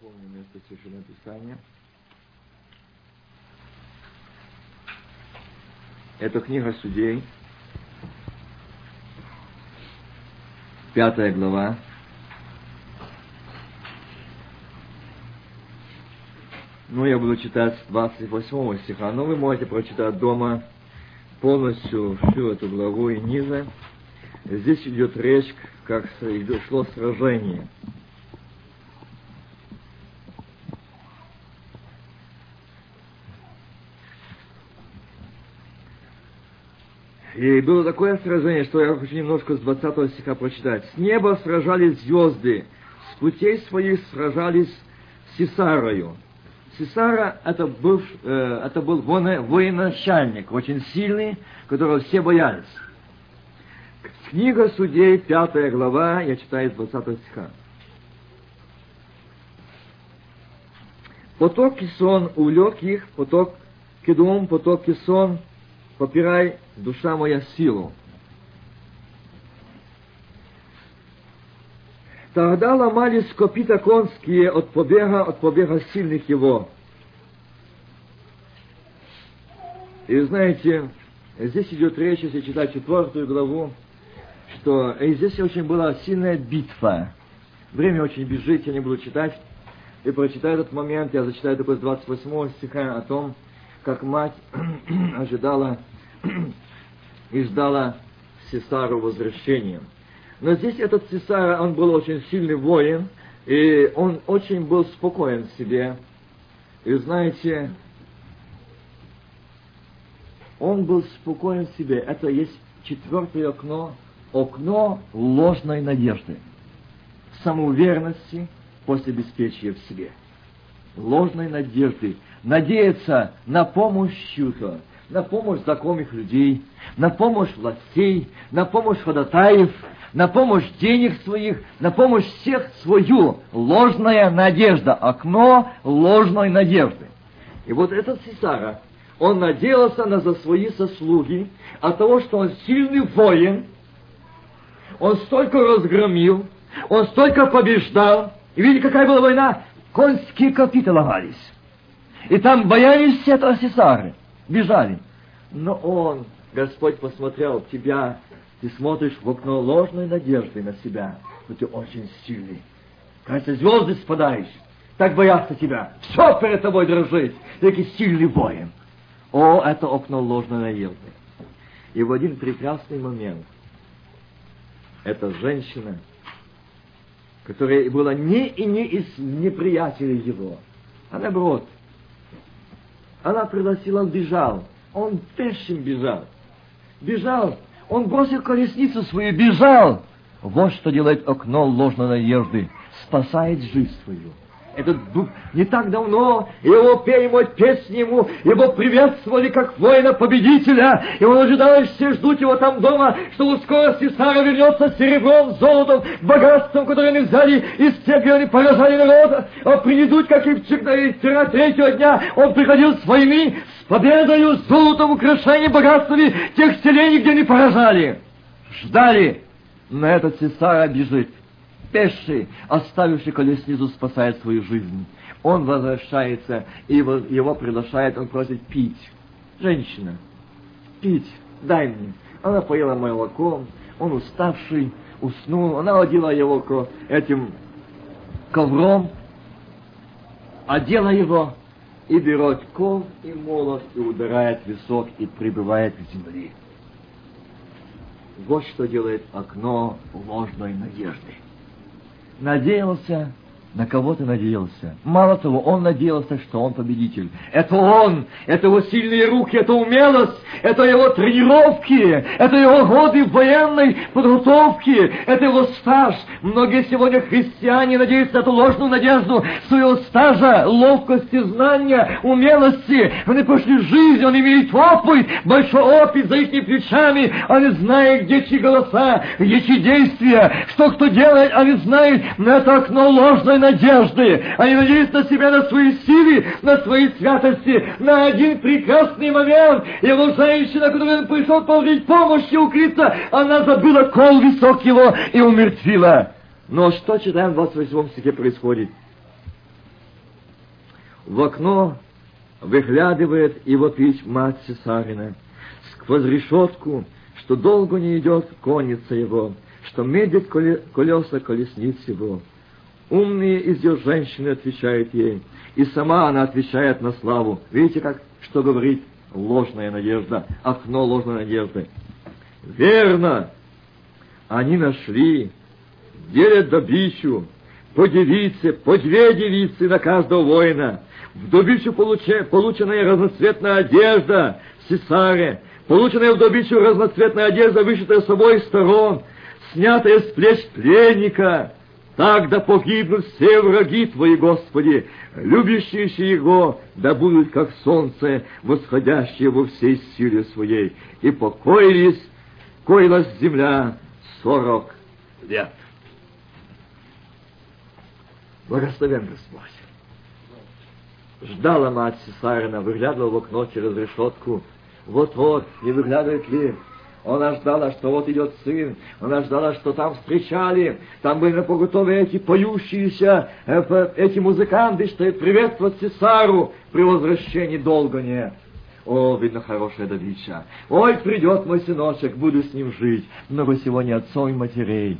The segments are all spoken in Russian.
Напомню место Священного Писания. Это книга судей, пятая глава. Ну, я буду читать с 28 стиха, но вы можете прочитать дома полностью всю эту главу и ниже. Здесь идет речь, как шло сражение. И было такое сражение, что я хочу немножко с 20 стиха прочитать. С неба сражались звезды, с путей своих сражались с Сесарою. Сесара это был, э, это был военачальник, очень сильный, которого все боялись. Книга судей, пятая глава, я читаю с 20 стиха. Поток Кисон увлек их, поток Кедум, поток Кисон попирай, душа моя, силу. Тогда ломались копита конские от побега, от побега сильных его. И знаете, здесь идет речь, если читать четвертую главу, что и здесь очень была сильная битва. Время очень бежит, я не буду читать. И прочитаю этот момент, я зачитаю только с 28 стиха о том, как мать ожидала и ждала Сесару возвращения. Но здесь этот Сесара, он был очень сильный воин, и он очень был спокоен в себе. И знаете, он был спокоен в себе. Это есть четвертое окно, окно ложной надежды, самоуверенности после беспечия в себе. Ложной надежды. Надеяться на помощь чью-то, на помощь знакомых людей, на помощь властей, на помощь ходатаев, на помощь денег своих, на помощь всех свою. Ложная надежда, окно ложной надежды. И вот этот Сесара, он надеялся на за свои заслуги от того, что он сильный воин, он столько разгромил, он столько побеждал. И видите, какая была война? Конские копыта ломались. И там боялись все Сесары бежали. Но он, Господь, посмотрел тебя, ты смотришь в окно ложной надежды на себя, но ты очень сильный. Кажется, звезды спадаешь, так боятся тебя. Все перед тобой дрожит, ты такой сильный воин. О, это окно ложной надежды. И в один прекрасный момент эта женщина, которая была не и не из неприятелей его, а наоборот, она пригласила, он бежал. Он пешим бежал. Бежал. Он бросил колесницу свою, бежал. Вот что делает окно ложной надежды. Спасает жизнь свою. Этот дух не так давно его пели мой песни ему, его приветствовали как воина-победителя, и он ожидает, все ждут его там дома, что скоро Сесара вернется с серебром, золотом, богатством, которое они взяли из тех, где они поражали народ, а придут, как и вчера, третьего дня, он приходил с войны, с победою, с золотом, украшением, богатствами тех селений, где они поражали. Ждали, но этот Сесара бежит пеший, оставивший колесницу, спасает свою жизнь. Он возвращается, и его приглашает, он просит пить. Женщина, пить, дай мне. Она поела молоко, он уставший, уснул, она одела его этим ковром, одела его, и берет кол и молот, и ударяет висок, и прибывает к земле. Вот что делает окно ложной надежды надеялся на кого ты надеялся? Мало того, он надеялся, что он победитель. Это он, это его сильные руки, это умелость, это его тренировки, это его годы военной подготовки, это его стаж. Многие сегодня христиане надеются на эту ложную надежду своего стажа, ловкости, знания, умелости. Они прошли жизнь, они имеют опыт, большой опыт за их плечами. Они знают, где чьи голоса, где чьи действия, что кто делает, они знают, но это окно ложной надежды. Они надеются на себя, на свои силы, на свои святости, на один прекрасный момент. И вот женщина, которая пришел получить помощь и укрыться, она забыла кол высок его и умертвила. Но что читаем в 28 стихе происходит? В окно выглядывает и вопить мать Сесарина. Сквозь решетку, что долго не идет конница его, что медит колеса колесниц его. Умные из ее женщины отвечают ей, и сама она отвечает на славу. Видите, как, что говорит ложная надежда, окно ложной надежды. Верно, они нашли, делят добычу, по девице, по две девицы на каждого воина. В добычу полученная разноцветная одежда, сесаре, полученная в добычу разноцветная одежда, вышитая обоих сторон, снятая с плеч пленника. Так да погибнут все враги Твои, Господи, любящие Его, да будут, как солнце, восходящее во всей силе Своей, и покоились, коилась земля сорок лет. Благословен Господь. Ждала мать Сесарина, выглядывала в окно через решетку. Вот-вот, не выглядывает ли? Она ждала, что вот идет сын. Она ждала, что там встречали. Там были напоготове эти поющиеся, э, эти музыканты, что приветствовать Сесару при возвращении долго нет. О, видно, хорошая добыча. Ой, придет мой сыночек, буду с ним жить. Много сегодня отцов и матерей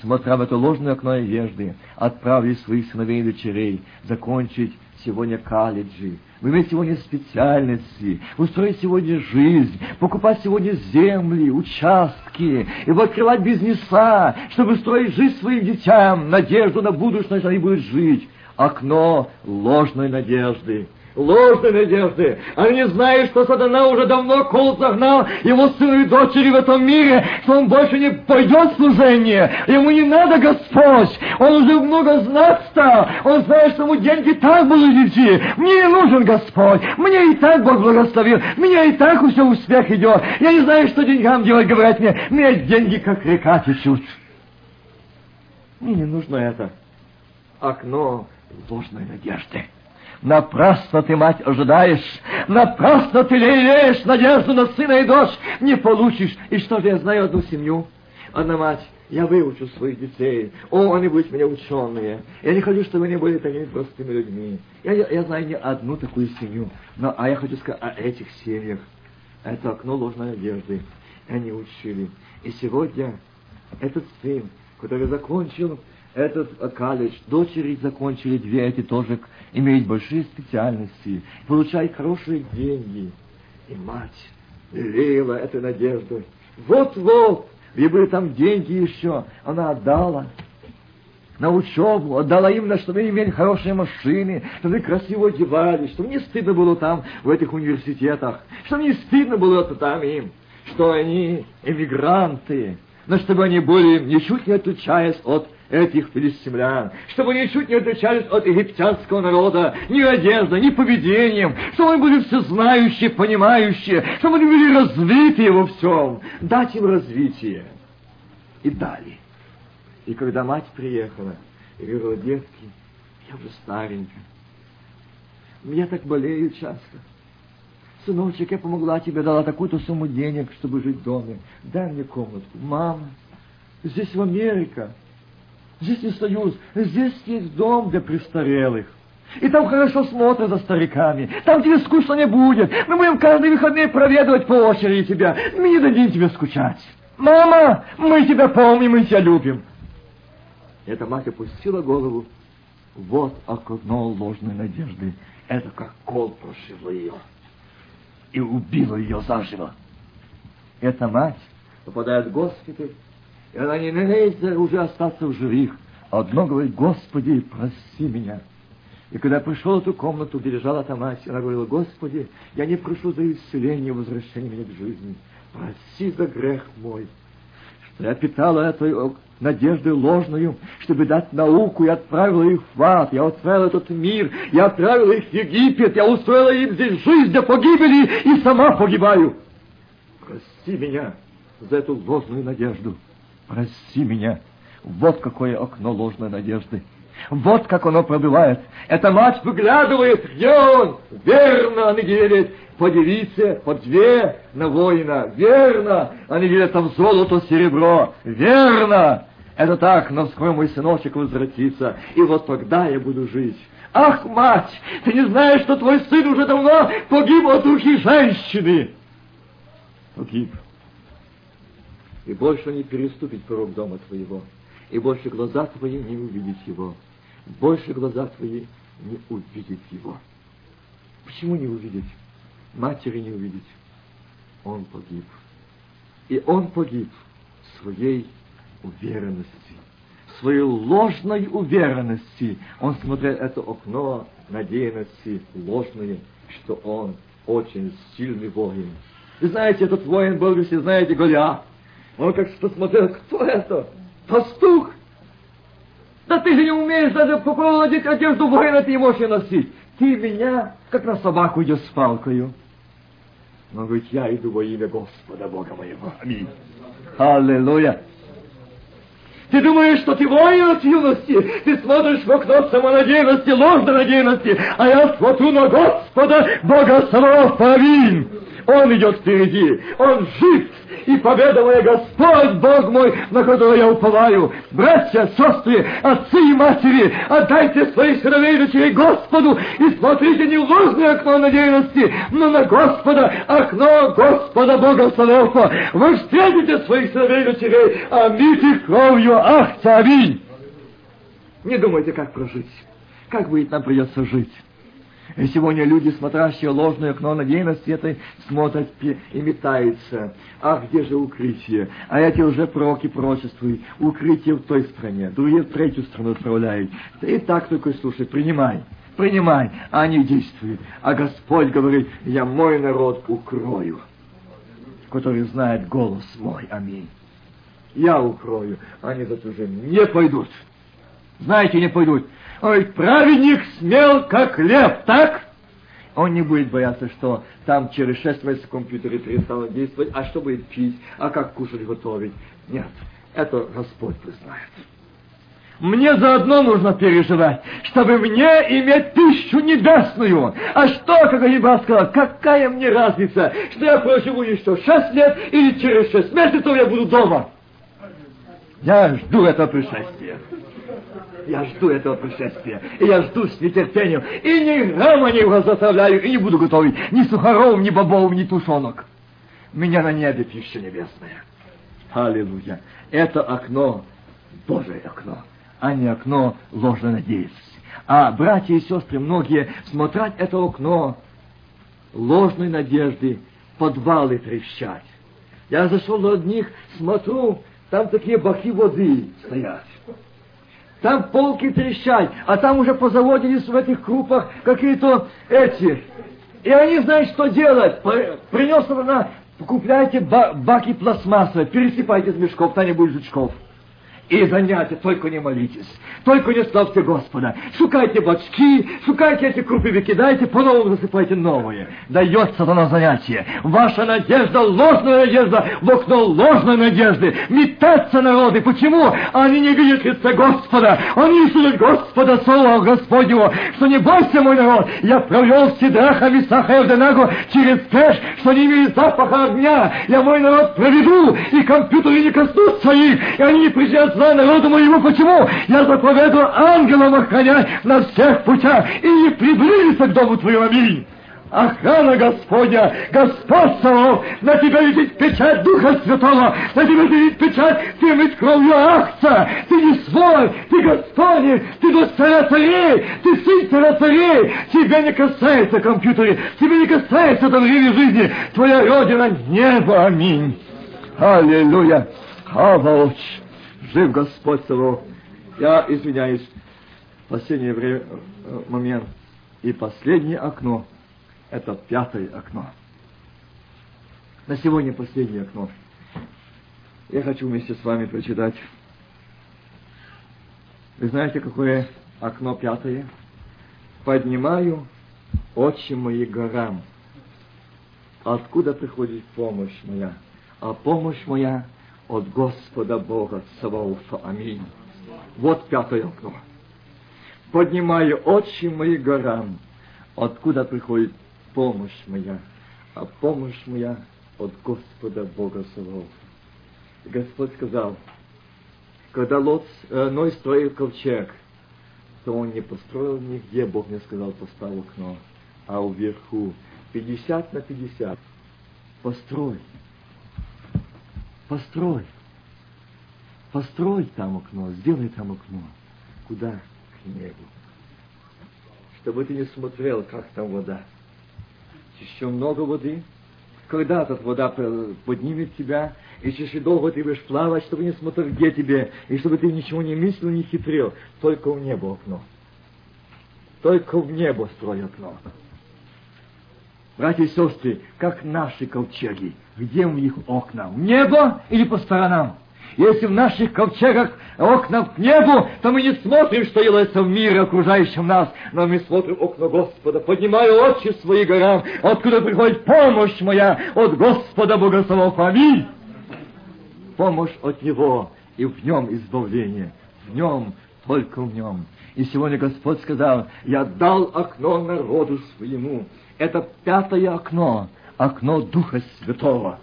смотря в это ложное окно одежды, отправили своих сыновей и дочерей закончить сегодня колледжи, иметь сегодня специальности, устроить сегодня жизнь, покупать сегодня земли, участки, и открывать бизнеса, чтобы строить жизнь своим детям, надежду на будущее, что они будут жить. Окно ложной надежды ложной надежды. Они знают, что сатана уже давно кол загнал его сыну и дочери в этом мире, что он больше не пойдет в служение. Ему не надо Господь. Он уже много знать стал. Он знает, что ему деньги так будут идти. Мне не нужен Господь. Мне и так Бог благословил. Меня и так все успех идет. Я не знаю, что деньгам делать, говорят мне. Мне деньги как река течут. Мне не нужно это. Окно ложной надежды. Напрасно ты, мать, ожидаешь, напрасно ты лелеешь надежду на сына и дочь, не получишь. И что же, я знаю одну семью, одна мать, я выучу своих детей. О, они будут меня ученые. Я не хочу, чтобы они были такими простыми людьми. Я, я, я знаю не одну такую семью, но, а я хочу сказать о этих семьях. Это окно ложной надежды. Они учили. И сегодня этот сын, который закончил этот колледж, дочери закончили две, эти тоже имеют большие специальности, получают хорошие деньги. И мать лелеяла эту надежду. Вот-вот, где были там деньги еще, она отдала на учебу, отдала им, чтобы они имели хорошие машины, чтобы они красиво одевались, чтобы не стыдно было там, в этих университетах, чтобы не стыдно было там им, что они эмигранты, но чтобы они были ничуть не отличаясь от этих филистимлян, чтобы они чуть не отличались от египтянского народа ни одеждой, ни поведением, чтобы они были всезнающие, понимающие, чтобы они были развитые во всем, дать им развитие. И дали. И когда мать приехала и говорила, детки, я уже старенькая, я так болею часто. Сыночек, я помогла тебе, дала такую-то сумму денег, чтобы жить в доме. Дай мне комнатку. Мама, здесь в Америка, Здесь не союз, здесь есть дом для престарелых. И там хорошо смотрят за стариками. Там тебе скучно не будет. Мы будем каждые выходные проведывать по очереди тебя. Мы не дадим тебе скучать. Мама, мы тебя помним, мы тебя любим. Эта мать опустила голову. Вот окно ложной надежды. Это как кол прошила ее. И убила ее заживо. Эта мать попадает в госпиталь и она не надеется уже остаться в живых. Одно говорит, Господи, прости меня. И когда пришел в эту комнату, где лежала та мать, она говорила, Господи, я не прошу за исцеление возвращение меня к жизни. Прости за грех мой, что я питала этой надеждой ложную, чтобы дать науку, я отправила их в ад, я отправила этот мир, я отправила их в Египет, я устроила им здесь жизнь для погибели и сама погибаю. Прости меня за эту ложную надежду. Прости меня. Вот какое окно ложной надежды. Вот как оно пробивает. Эта мать выглядывает, где он? Верно, они делят по девице, по две на воина. Верно, они делят там золото, серебро. Верно. Это так, но скоро мой сыночек возвратится, и вот тогда я буду жить. Ах, мать, ты не знаешь, что твой сын уже давно погиб от руки женщины? Погиб. И больше не переступить порог дома твоего, и больше глаза твои не увидеть его, больше глаза твои не увидеть его. Почему не увидеть? Матери не увидеть. Он погиб. И он погиб своей уверенности, своей ложной уверенности. Он смотрел это окно надеянности ложные, что он очень сильный воин. Вы знаете, этот воин был, вы знаете, Голиаф. Он как что смотрел, кто это? Пастух? Да ты же не умеешь даже попробовать одежду воина, ты не можешь ее носить. Ты меня, как на собаку идешь с палкою. Но говорит, я иду во имя Господа Бога моего. Аминь. Аллилуйя. Ты думаешь, что ты воин от юности? Ты смотришь в окно самонадеянности, ложной надеянности, а я смотрю на Господа Бога Саваоф. Аминь. Он идет впереди, Он жив, и победа моя Господь, Бог мой, на которого я уповаю. Братья, сестры, отцы и матери, отдайте своих сыновей дочерей Господу и смотрите не в ложное окно надеянности, но на Господа, окно Господа Бога Савелфа. Вы встретите своих сыновей дочерей, омите кровью, ах, аминь. Не думайте, как прожить, как будет нам придется жить. И сегодня люди, смотрящие ложное окно надеянности, это смотрят и метаются. А где же укрытие? А эти уже пророки пророчествуют. Укрытие в той стране, другие в третью страну отправляют. И так только слушай, принимай. Принимай, а они действуют. А Господь говорит, я мой народ укрою, который знает голос мой. Аминь. Я укрою, они за чужим не пойдут. Знаете, не пойдут. Ой, праведник смел, как лев, так? Он не будет бояться, что там через шесть месяцев компьютер перестало действовать, а что будет пить, а как кушать, готовить. Нет, это Господь признает. Мне заодно нужно переживать, чтобы мне иметь пищу небесную. А что, как Алиба сказал, какая мне разница, что я проживу еще шесть лет или через шесть месяцев я буду дома? Я жду этого пришествия. Я жду этого пришествия. И я жду с нетерпением. И ни грамма не его заставляю, и не буду готовить ни сухаров, ни бобов, ни тушенок. Меня на небе пища небесная. Аллилуйя. Это окно, Божие окно, а не окно ложной надеяться. А братья и сестры, многие смотрят это окно ложной надежды, подвалы трещать. Я зашел на одних, смотрю, там такие баки воды стоят. Там полки трещать, а там уже позаводились в этих крупах какие-то эти. И они знают, что делать. Принес она, купляйте баки пластмассовые, пересыпайте из мешков, там не будет жучков и занятия, только не молитесь, только не славьте Господа. Шукайте бачки, шукайте эти крупы, выкидайте, по-новому засыпайте новые. Дается на занятие. Ваша надежда, ложная надежда, в окно ложной надежды. Метаться народы. Почему? Они не видят лица Господа. Они слышат Господа, Слова Господнего, что не бойся, мой народ, я провел Сидраха, Мисаха и Авденагу через пеш, что не имеет запаха огня. Я мой народ проведу, и компьютеры не коснутся их, и они не приезжают зла народу моему, почему? Я заповедую ангелам охранять на всех путях и не приблизиться к дому твоему. Аминь. Охрана Господня, Господь Савов, на тебя летит печать Духа Святого, на тебя летит печать, ты ведь кровью Ахца, ты не свой, ты Господень, ты до царя царей, ты сын царя царей, тебя не касается компьютеры, тебя не касается долгими жизни, твоя родина небо, аминь. Аллилуйя, Хаваоч жив Господь Савов. Я извиняюсь, последнее время, э, момент. И последнее окно, это пятое окно. На сегодня последнее окно. Я хочу вместе с вами прочитать. Вы знаете, какое окно пятое? Поднимаю очи мои горам. Откуда приходит помощь моя? А помощь моя от Господа Бога Саваофа. Аминь. Вот пятое окно. Поднимаю очи мои горам, откуда приходит помощь моя, а помощь моя от Господа Бога Саваофа. Господь сказал, Когда Лот, э, Ной строил ковчег, то он не построил нигде, Бог мне сказал, поставил окно, а вверху 50 на 50. Построй. Построй. Построй там окно, сделай там окно. Куда? К небу. Чтобы ты не смотрел, как там вода. Еще много воды. Когда эта вода поднимет тебя, и еще долго ты будешь плавать, чтобы не смотрел, где тебе, и чтобы ты ничего не мыслил, не хитрил. Только в небо окно. Только в небо строй окно. Братья и сестры, как наши ковчеги, где у них окна? В небо или по сторонам? Если в наших ковчегах окна к небу, то мы не смотрим, что делается в мире, окружающем нас, но мы смотрим окна Господа, поднимаю очи свои горам, откуда приходит помощь моя от Господа Богословов. Аминь. Помощь от Него, и в Нем избавление, в Нем, только в Нем. И сегодня Господь сказал, я дал окно народу своему. Это пятое окно, окно Духа Святого.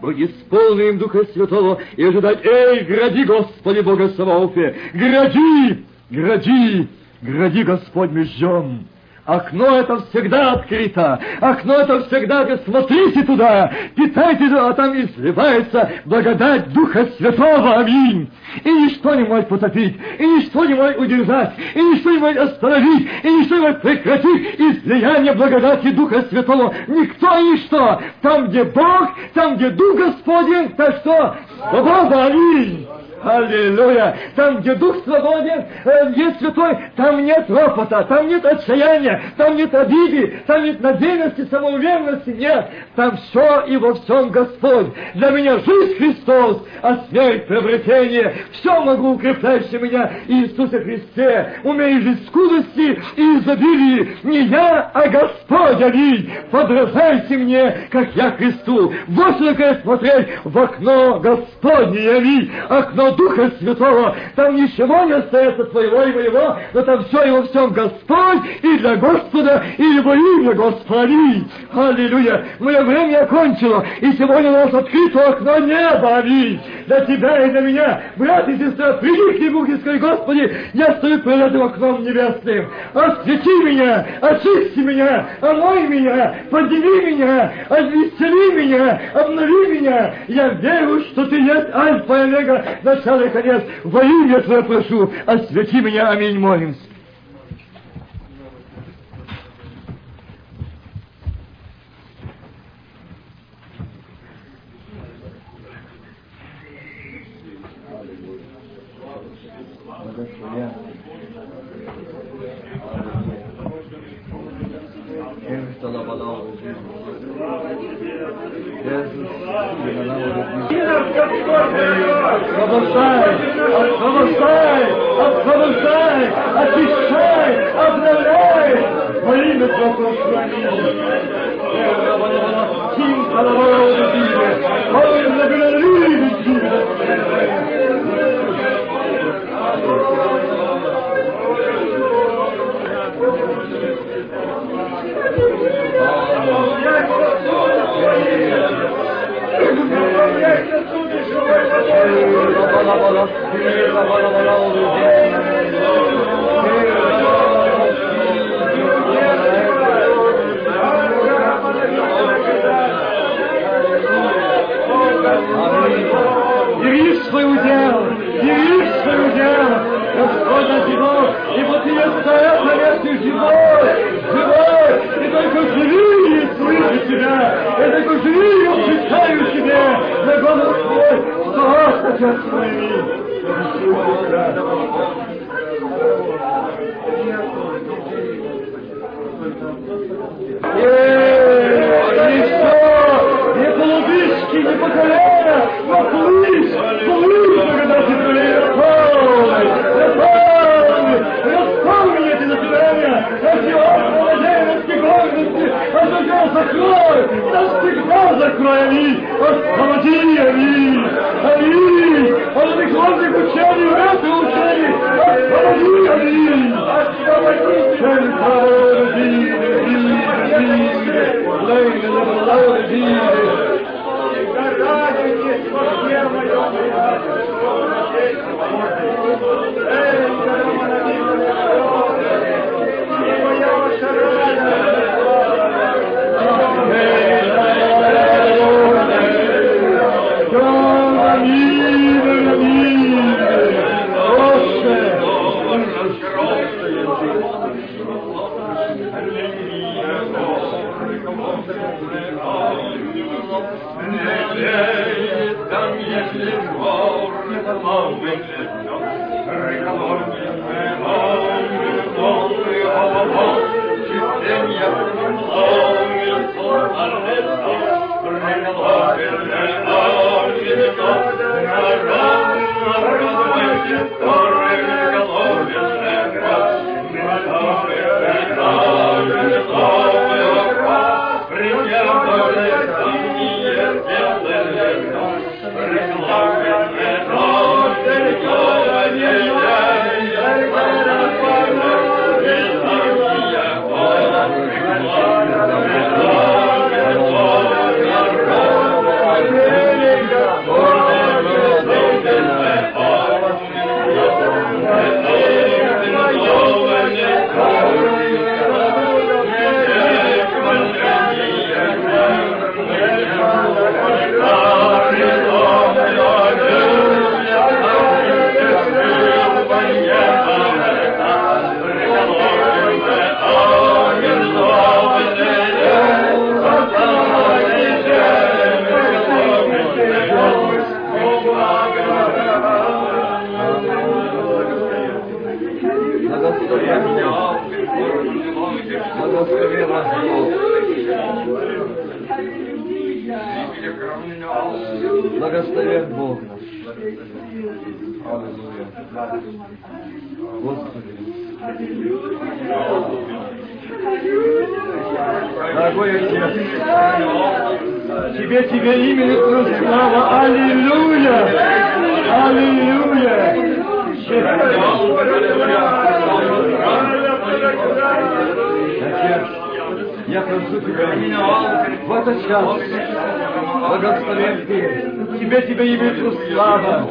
Будь исполним Духа Святого и ожидать, эй, гради, Господи Бога Саваофе, гради, гради, гради, Господь, мы ждем. Окно это всегда открыто. Окно это всегда, смотрите туда, питайте, а там изливается благодать Духа Святого. Аминь. И ничто не может потопить, и ничто не может удержать, и ничто не может остановить, и ничто не может прекратить излияние благодати Духа Святого. Никто и ничто. Там, где Бог, там, где Дух Господень, так что свобода. Аминь. Аллилуйя! Там, где Дух свободен, э, есть святой, там нет ропота, там нет отчаяния, там нет обиды, там нет надеянности, самоуверенности, нет. Там все и во всем Господь. Для меня жизнь Христос, а смерть приобретение. Все могу укрепляющий меня Иисусе Христе. Умею жить в скудости и изобилии. Не я, а Господь, аминь. Подражайте мне, как я Христу. Вот только смотреть в окно Господне, аминь. Окно Духа Святого. Там ничего не остается твоего и моего, но там все и во всем Господь, и для Господа, и во имя Господи. Аллилуйя. Мое время окончило, и сегодня у нас открыто окно неба. Аминь. Для тебя и для меня, брат и сестра, приди к и скажи, Господи, я стою перед этим окном небесным. Освети меня, очисти меня, омой меня, подними меня, исцели меня, обнови меня. Я верю, что Ты есть Альфа и Омега, и конец. Во имя Твое прошу, освети меня. Аминь, молимся. Освобождай! Освобождай! Освобождай! Очищай! Обновляй! Во имя Твое Hey baba baba, hey baba baba oldu. Hey Отец своими. Не الأولين Oh, Obrigado. Я прошу тебя, в этот час благословен ты. Тебе тебе явится слава,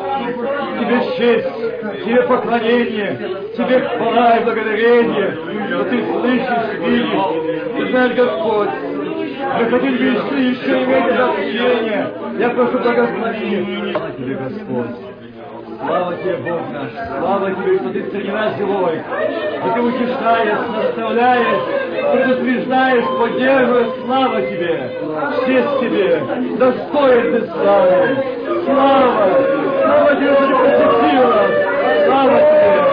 тебе честь, тебе поклонение, тебе хвала и благодарение, что ты слышишь, видишь, ты знаешь, Господь, мы хотим еще, еще иметь прощение. Я прошу благословения. Тебе, Господь. Слава тебе, Бог наш! Слава тебе, что ты среди нас живой! И ты утешаешь, наставляешь, предупреждаешь, поддерживаешь. Слава тебе! Честь тебе! Достоин ты славы! Слава! Слава тебе, что ты посетила! Слава тебе!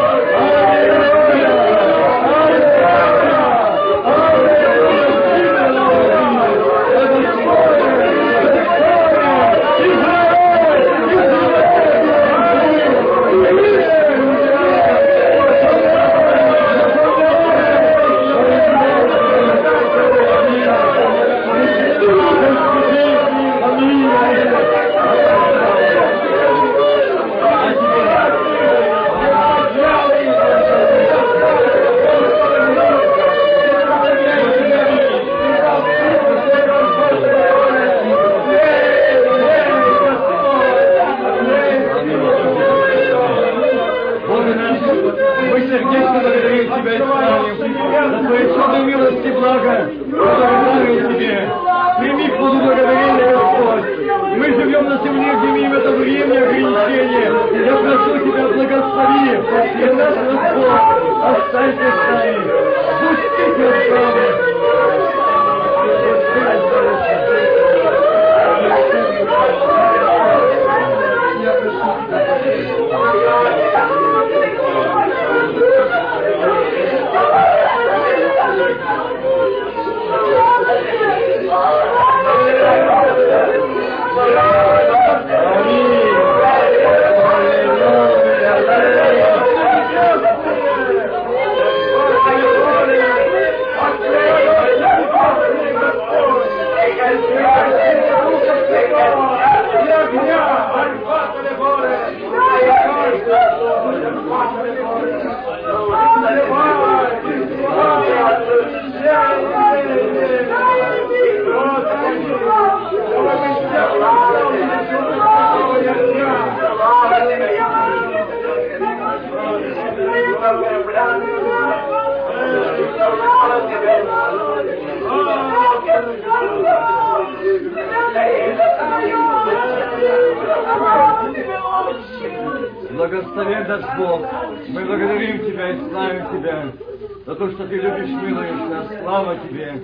Слава Тебе,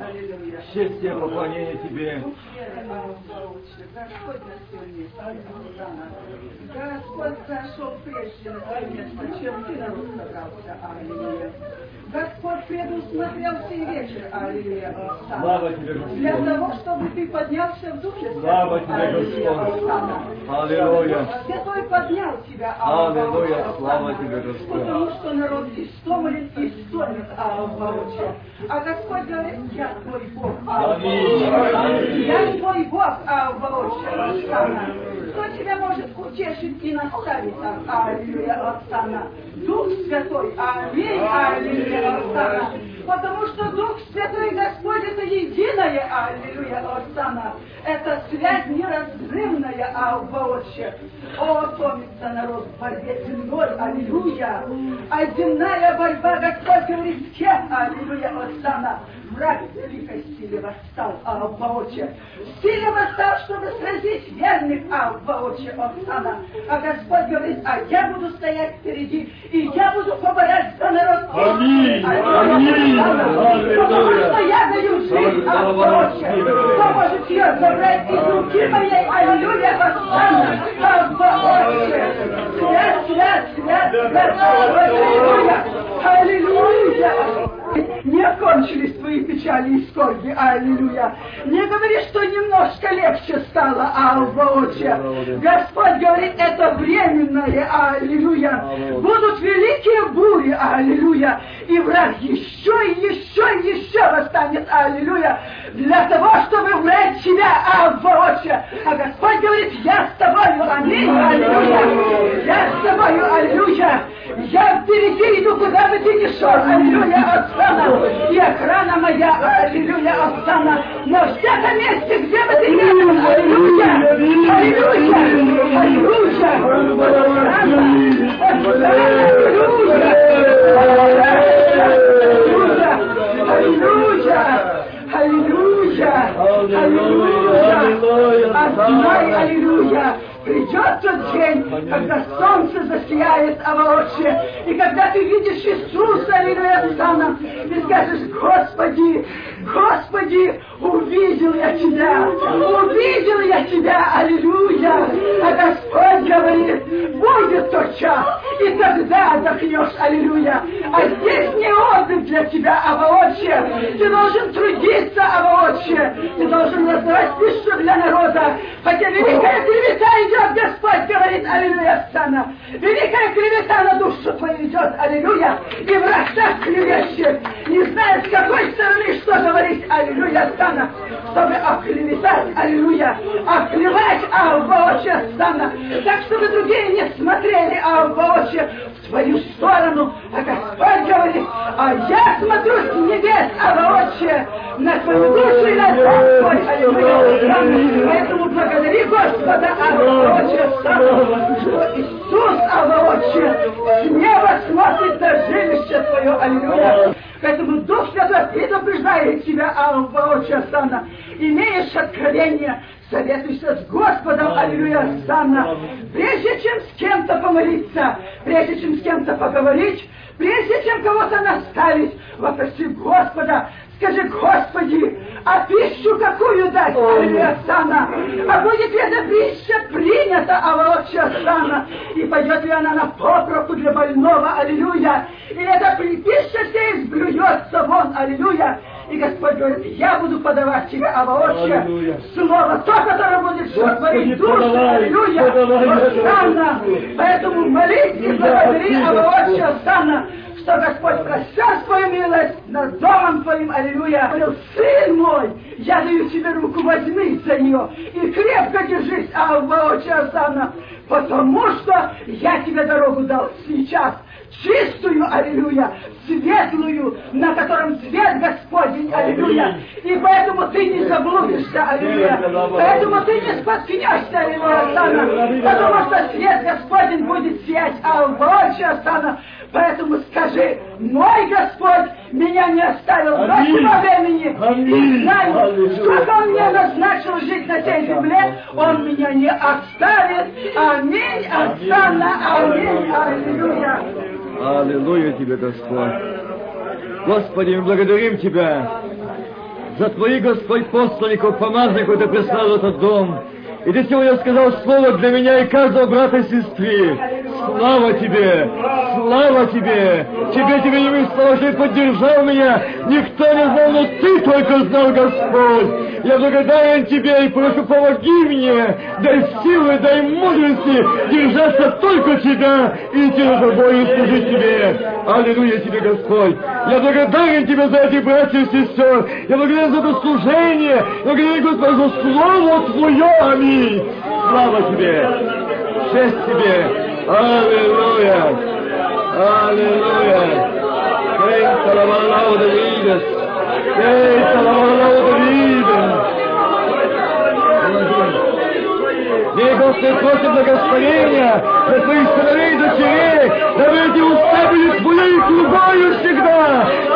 честь Тебе, поклонение Тебе. Господь зашел прежде наконец-то, чем ты народ собрался. Аллилуйя. Господь предусмотрел сей вечер. Аллилуйя. Слава Тебе, Господь. Для того, чтобы ты поднялся в духе. Слава Тебе. Господь. Аллилуйя. Святой поднял тебя. Аллилуйя. Слава Тебе, Господь. Потому что народ истомлен и стонет, Аллилуйя. А Господь говорит, я твой Бог. Я твой Бог, Аллилуйя. Кто тебя может утешить и наставить, Аллилуйя, Оксана? Дух Святой, Аминь, Аллилуйя, Оксана. Потому что Дух Святой Господь это единое, Аллилуйя, Оксана. Это связь неразрывная, Алва Отче. О, томится народ в борьбе земной, Аллилуйя. А земная борьба, Господь говорит, кем, Аллилуйя, Оксана? Враг великой силе восстал, Алва Отче. Силе восстал, чтобы сразить верных, Алва Отче, Оксана. А Господь говорит, а я буду стоять впереди, и я буду поборять за народ. Аминь. Аллилуйя, Аминь. Потому что я даю жизнь, Алва Отче. Кто может ее забрать из руки моей, Аллилуйя, Оксана, Алва Отче. Свят, свят, свят, свят, Аллилуйя, Аллилуйя. Не окончились твои печали и скорби, аллилуйя. Не говори, что немножко легче стало, Отче. Господь говорит, это временное, аллилуйя. Будут великие бури, аллилуйя. И враг еще и еще и еще восстанет, аллилуйя. Для того, чтобы врать тебя, Отче. А Господь говорит, я с тобою, аминь, аллилуйя. Я с тобою, аллилуйя. Я впереди иду, куда бы ты ни шел, аллилуйя, Оксана. И охрана моя, аллилуйя, Оксана. На всяком месте, где бы ты ни был, аллилуйя. Аллилуйя, аллилуйя. Аллилуйя, аллилуйя, аллилуйя, аллилуйя. Знай, аллилуйя. Тот день, когда солнце засияет оволочье, и когда ты видишь Иисуса, аллилуйя, Оксана, и скажешь, Господи, Господи, увидел я Тебя, увидел я Тебя, аллилуйя. А Господь говорит, будет тот час, и тогда отдохнешь, аллилуйя. А здесь не отдых для тебя, оволочье. Ты должен трудиться, оволочье. Ты должен раздавать пищу для народа. Хотя великая клевета идет, Господь говорит, аллилуйя, Оксана. Великая клевета на душу твою идет, аллилуйя. И враг так клевещет, не знает, с какой стороны что говорить, аллилуйя, Оксана, чтобы оклеветать, аллилуйя, оклевать, Албаоче, Оксана, так, чтобы другие не смотрели, Албаоче, в твою сторону, а Господь говорит, а я смотрю с небес, Албаоче, на твою душу и на твой, аллилуйя, поэтому благодари Господа, Албаоче, Оксана, что Иисус, Албаоче, с неба смотрит на жилище твое, аллилуйя, Поэтому Дух Святой предупреждает тебя, Алва Оксана. Имеешь откровение, советуйся с Господом, аллилуйя, Оксана. Прежде чем с кем-то помолиться, прежде чем с кем-то поговорить, прежде чем кого-то наставить, вопроси Господа, Скажи, Господи, а пищу какую дать, Оксана? А будет ли эта пища принята, Авалоча Оксана? И пойдет ли она на попроку для больного, аллилуйя? И эта пища вся изблюется вон, аллилуйя? И Господь говорит, я буду подавать тебе, Аваотче, слово, то, которое будет творить душу, аллилуйя, Оксана. Поэтому молись и благодари Аваотче, Оксана, что Господь простер свою милость над домом твоим, аллилуйя. Говорил, сын мой, я даю тебе руку, возьми за нее и крепко держись, Алва Оксана, потому что я тебе дорогу дал сейчас, чистую, аллилуйя, светлую, на котором свет Господень, аллилуйя. И поэтому ты не заблудишься, аллилуйя. Поэтому ты не споткнешься, аллилуйя, Оксана, потому что свет Господень будет сиять, а больше, Оксана. Поэтому скажи, мой Господь меня не оставил до сего времени. И знаю, сколько Он мне назначил жить на этой земле, Он меня не оставит. Аминь, Оксана, аминь, аллилуйя. Аллилуйя тебе, Господь. Господи, мы благодарим Тебя за Твоих, Господь, посланников, помазанников, Ты прислал в этот дом. И Ты сегодня сказал слово для меня и каждого брата и сестры. Слава Тебе! Слава Тебе! Тебе, Тебе не что Ты поддержал меня. Никто не знал, но Ты только знал, Господь. Я благодарен Тебе и прошу, помоги мне, дай силы, дай мудрости держаться только Тебя и идти за тобой и служить Тебе. Аллилуйя Тебе, Господь. Я благодарен Тебе за этих братьев и сестер. Я благодарен за это служение. Я благодарен, Господь, за Слово Твое. Аминь. Слава Тебе. Честь Тебе. Аллилуйя. Аллилуйя. Quem salvará de vidas. Quem salvará de vidas. И, Господи, просим благословения для Твоих сыновей и дочерей, дабы эти уста были Твоей трубою всегда.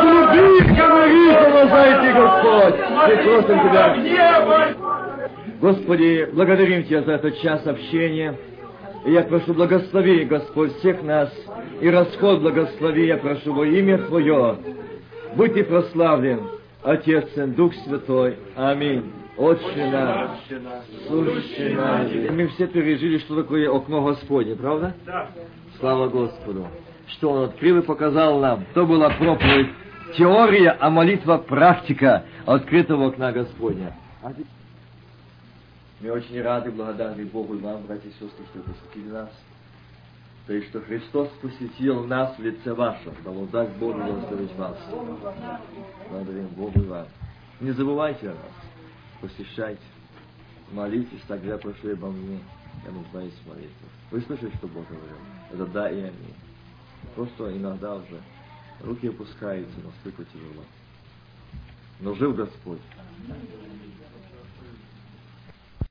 Люби, говори, помазайте, Господь. Мы просим Тебя. Господи, благодарим Тебя за этот час общения. И я прошу, благослови, Господь, всех нас, и расход благослови, я прошу во имя Твое. Будь Ты прославлен, Отец, Сын, Дух Святой. Аминь. Отче наш, сущий наш. Мы все пережили, что такое окно Господне, правда? Да. Слава Господу. Что Он открыл и показал нам. То была проповедь теория, а молитва практика открытого окна Господня. Мы очень рады, благодарны Богу и вам, братья и сестры, что посетили нас. То есть, что Христос посетил нас в лице вашем. Даст Богу благословить вас. Благодарим Богу и вам. Не забывайте о нас. Посещайте. Молитесь, тогда прошу обо мне. Я нуждаюсь в молитве. Вы слышали, что Бог говорил? Это да и аминь. Просто иногда уже руки опускаются, настолько тяжело. Но жив Господь.